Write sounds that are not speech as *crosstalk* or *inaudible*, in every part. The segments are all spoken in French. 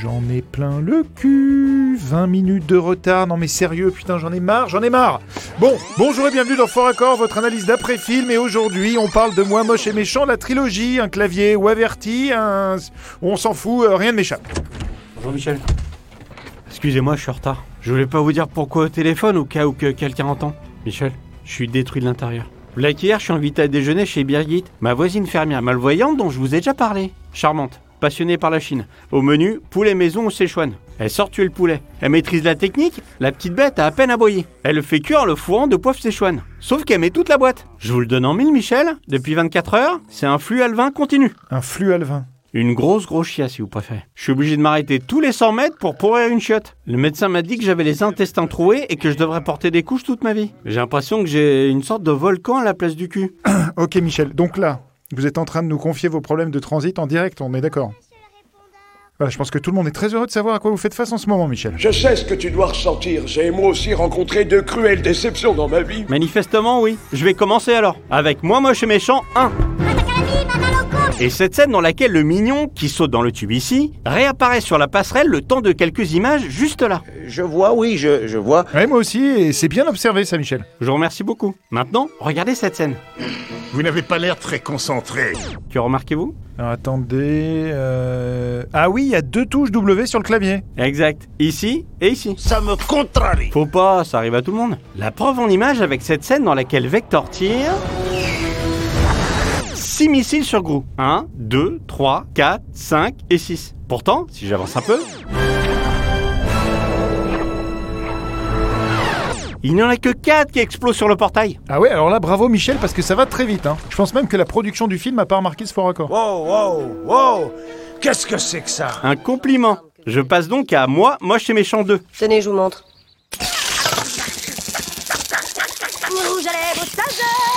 j'en ai plein le cul. 20 minutes de retard, non mais sérieux, putain, j'en ai marre, j'en ai marre. Bon, bonjour et bienvenue dans Fort Accord, votre analyse d'après-film. Et aujourd'hui, on parle de Moi Moche et Méchant, la trilogie, un clavier ou averti, un. On s'en fout, euh, rien ne m'échappe. Bonjour Michel. Excusez-moi, je suis en retard. Je voulais pas vous dire pourquoi au téléphone au cas où que quelqu'un entend. Michel, je suis détruit de l'intérieur. Là qu'hier, je suis invité à déjeuner chez Birgit, ma voisine fermière malvoyante dont je vous ai déjà parlé. Charmante, passionnée par la Chine. Au menu, poulet maison ou Sichuan. Elle sort tuer le poulet. Elle maîtrise la technique, la petite bête a à peine aboyé. Elle le fait cuire le fourrant de poivre Sichuan. Sauf qu'elle met toute la boîte. Je vous le donne en mille, Michel. Depuis 24 heures, c'est un flux alvin continu. Un flux alvin. Une grosse grosse chiasse si vous préférez. Je suis obligé de m'arrêter tous les 100 mètres pour pourrir une chiotte. Le médecin m'a dit que j'avais les intestins troués et que je devrais porter des couches toute ma vie. J'ai l'impression que j'ai une sorte de volcan à la place du cul. *coughs* Ok, Michel, donc là, vous êtes en train de nous confier vos problèmes de transit en direct, on est d'accord Voilà, je pense que tout le monde est très heureux de savoir à quoi vous faites face en ce moment, Michel. Je sais ce que tu dois ressentir. J'ai moi aussi rencontré de cruelles déceptions dans ma vie. Manifestement oui. Je vais commencer alors. Avec Moi moche et méchant 1. Et cette scène dans laquelle le mignon, qui saute dans le tube ici, réapparaît sur la passerelle le temps de quelques images juste là. Je vois, oui, je, je vois. Ouais, moi aussi, et c'est bien observé ça, Michel. Je vous remercie beaucoup. Maintenant, regardez cette scène. Vous n'avez pas l'air très concentré. Que remarquez-vous Alors attendez. euh, Ah oui, il y a deux touches W sur le clavier. Exact. Ici et ici. Ça me contrarie. Faut pas, ça arrive à tout le monde. La preuve en image avec cette scène dans laquelle Vector tire... 6 missiles sur Grou. 1, 2, 3, 4, 5 et 6. Pourtant, si j'avance un peu... Il n'y en a que 4 qui explosent sur le portail. Ah ouais, alors là, bravo Michel, parce que ça va très vite. Hein. Je pense même que la production du film a pas remarqué ce fort accord. Wow, wow, wow Qu'est-ce que c'est que ça? Un compliment. Je passe donc à moi, moche et méchant 2. Tenez, je vous montre. Rouge à lèvres,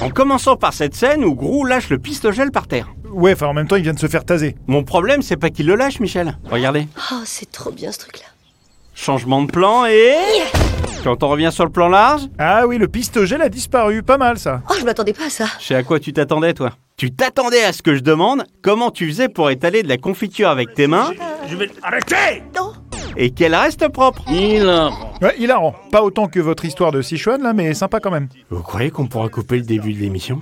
En commençant par cette scène où Grou lâche le pistogel par terre. Ouais, enfin en même temps, il vient de se faire taser. Mon problème, c'est pas qu'il le lâche, Michel. Regardez. Oh, c'est trop bien ce truc-là. Changement de plan et... Quand on revient sur le plan large, Ah oui, le pistogel a disparu, pas mal ça. Oh, je m'attendais pas à ça. je sais à quoi tu t'attendais, toi? Tu t'attendais à ce que je demande comment tu faisais pour étaler de la confiture avec tes mains? Je vais... Arrêtez Non et qu'elle reste propre. Ouais, hilarant. Pas autant que votre histoire de Sichuan là, mais sympa quand même. Vous croyez qu'on pourra couper le début de l'émission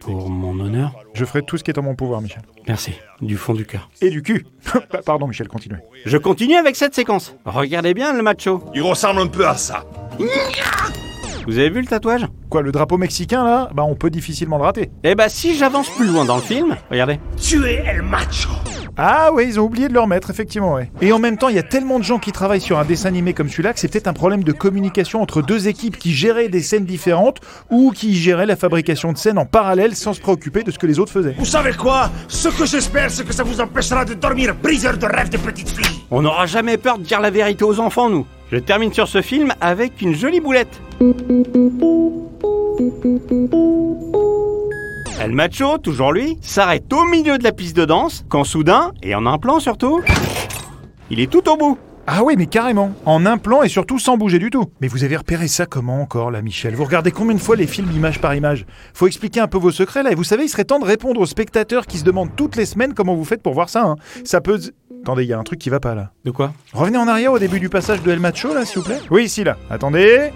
Pour mon honneur Je ferai tout ce qui est en mon pouvoir, Michel. Merci, du fond du cœur. Et du cul. *laughs* Pardon, Michel, continuez. Je continue avec cette séquence. Regardez bien le macho. Il ressemble un peu à ça. Vous avez vu le tatouage? Quoi, le drapeau mexicain là? Bah, on peut difficilement le rater. Eh bah si j'avance plus loin dans le film, regardez. Tu es El Macho. Ah ouais, ils ont oublié de le remettre, effectivement, ouais. Et en même temps, il y a tellement de gens qui travaillent sur un dessin animé comme celui-là que c'est peut-être un problème de communication entre deux équipes qui géraient des scènes différentes ou qui géraient la fabrication de scènes en parallèle sans se préoccuper de ce que les autres faisaient. Vous savez quoi? Ce que j'espère, c'est que ça vous empêchera de dormir, briseur de rêve de petite fille. On n'aura jamais peur de dire la vérité aux enfants, nous. Je termine sur ce film avec une jolie boulette. El Macho, toujours lui, s'arrête au milieu de la piste de danse, quand soudain, et en un plan surtout, il est tout au bout. Ah oui, mais carrément. En un plan et surtout sans bouger du tout. Mais vous avez repéré ça comment encore, là, Michel? Vous regardez combien de fois les films image par image? Faut expliquer un peu vos secrets, là. Et vous savez, il serait temps de répondre aux spectateurs qui se demandent toutes les semaines comment vous faites pour voir ça. hein. Ça peut... Attendez, il y a un truc qui va pas, là. De quoi? Revenez en arrière au début du passage de El Macho, là, s'il vous plaît. Oui, ici, là. Attendez.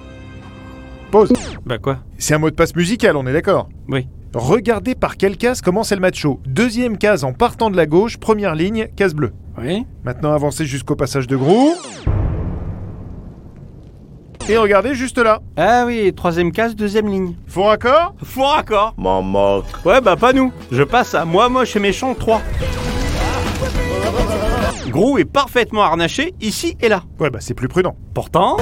Pause. Bah quoi? C'est un mot de passe musical, on est d'accord? Oui. Regardez par quelle case commence El Macho. Deuxième case en partant de la gauche, première ligne, case bleue. Oui Maintenant, avancez jusqu'au passage de Grou. Et regardez juste là. Ah oui, troisième case, deuxième ligne. Faux raccord? Faux raccord M'en moque. Ouais, bah pas nous. Je passe à moi moche et méchant 3. Gros est parfaitement harnaché ici et là. Ouais, bah c'est plus prudent. Pourtant...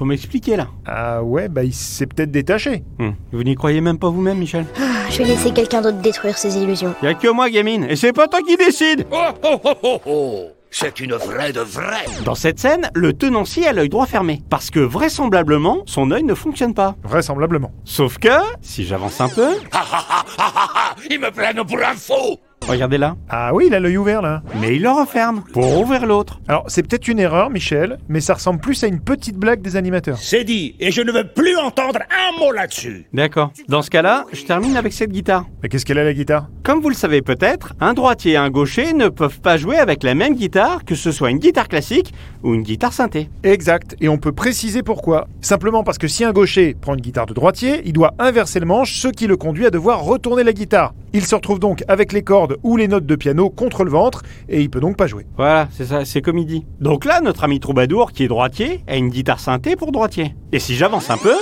Faut m'expliquer là. Ah ouais, bah il s'est peut-être détaché. Hmm. Vous n'y croyez même pas vous-même, Michel Je vais laisser quelqu'un d'autre détruire ses illusions. Y a que moi, gamine, et c'est pas toi qui décide Oh, oh, oh, oh, oh C'est une vraie de vraie. Dans cette scène, le tenancier a l'œil droit fermé, parce que vraisemblablement, son œil ne fonctionne pas. Vraisemblablement. Sauf que, si j'avance un peu, Ha ha ha ha ha ha Ils me prennent pour un fou Regardez là. Ah oui, il a l'œil ouvert là. Mais il le referme pour ouvrir l'autre. Alors, c'est peut-être une erreur, Michel, mais ça ressemble plus à une petite blague des animateurs. C'est dit, et je ne veux plus entendre un mot là-dessus. D'accord. Dans ce cas-là, je termine avec cette guitare. Mais qu'est-ce qu'elle a la guitare? Comme vous le savez peut-être, un droitier et un gaucher ne peuvent pas jouer avec la même guitare, que ce soit une guitare classique ou une guitare synthé. Exact, et on peut préciser pourquoi. Simplement parce que si un gaucher prend une guitare de droitier, il doit inverser le manche, ce qui le conduit à devoir retourner la guitare. Il se retrouve donc avec les cordes ou les notes de piano contre le ventre, et il peut donc pas jouer. Voilà, c'est ça, c'est comme il dit. Donc là, notre ami Troubadour, qui est droitier, a une guitare synthé pour droitier. Et si j'avance un peu,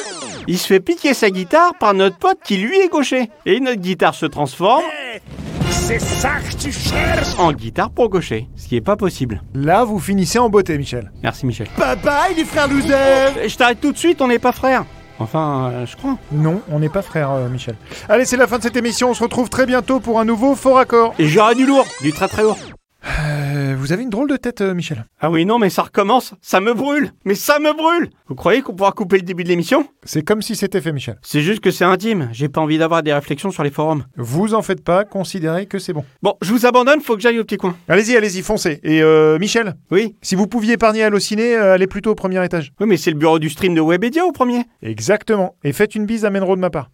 il se fait piquer sa guitare par notre pote qui lui est gaucher. Et notre guitare se transforme C'est ça que tu cherches en guitare pour gaucher, ce qui est pas possible. Là, vous finissez en beauté, Michel. Merci Michel. Bye bye, les frères losers Je t'arrête tout de suite, on n'est pas frères. Enfin, euh, je crois. Non, on n'est pas frères, euh, Michel. Allez, c'est la fin de cette émission, on se retrouve très bientôt pour un nouveau Faux Raccord. Et j'aurai du lourd, du très très lourd. Vous avez une drôle de tête, euh, Michel. Ah oui, non, mais ça recommence. Ça me brûle. Mais ça me brûle. Vous croyez qu'on pourra couper le début de l'émission? C'est comme si c'était fait, Michel. C'est juste que c'est intime. J'ai pas envie d'avoir des réflexions sur les forums. Vous en faites pas, considérez que c'est bon. Bon, je vous abandonne, faut que j'aille au petit coin. Allez-y, allez-y, foncez. Et euh, Michel, Oui si vous pouviez épargner Allociné, euh, allez plutôt au premier étage. Oui, mais c'est le bureau du stream de Webedia au premier. Exactement. Et faites une bise à Menro de ma part.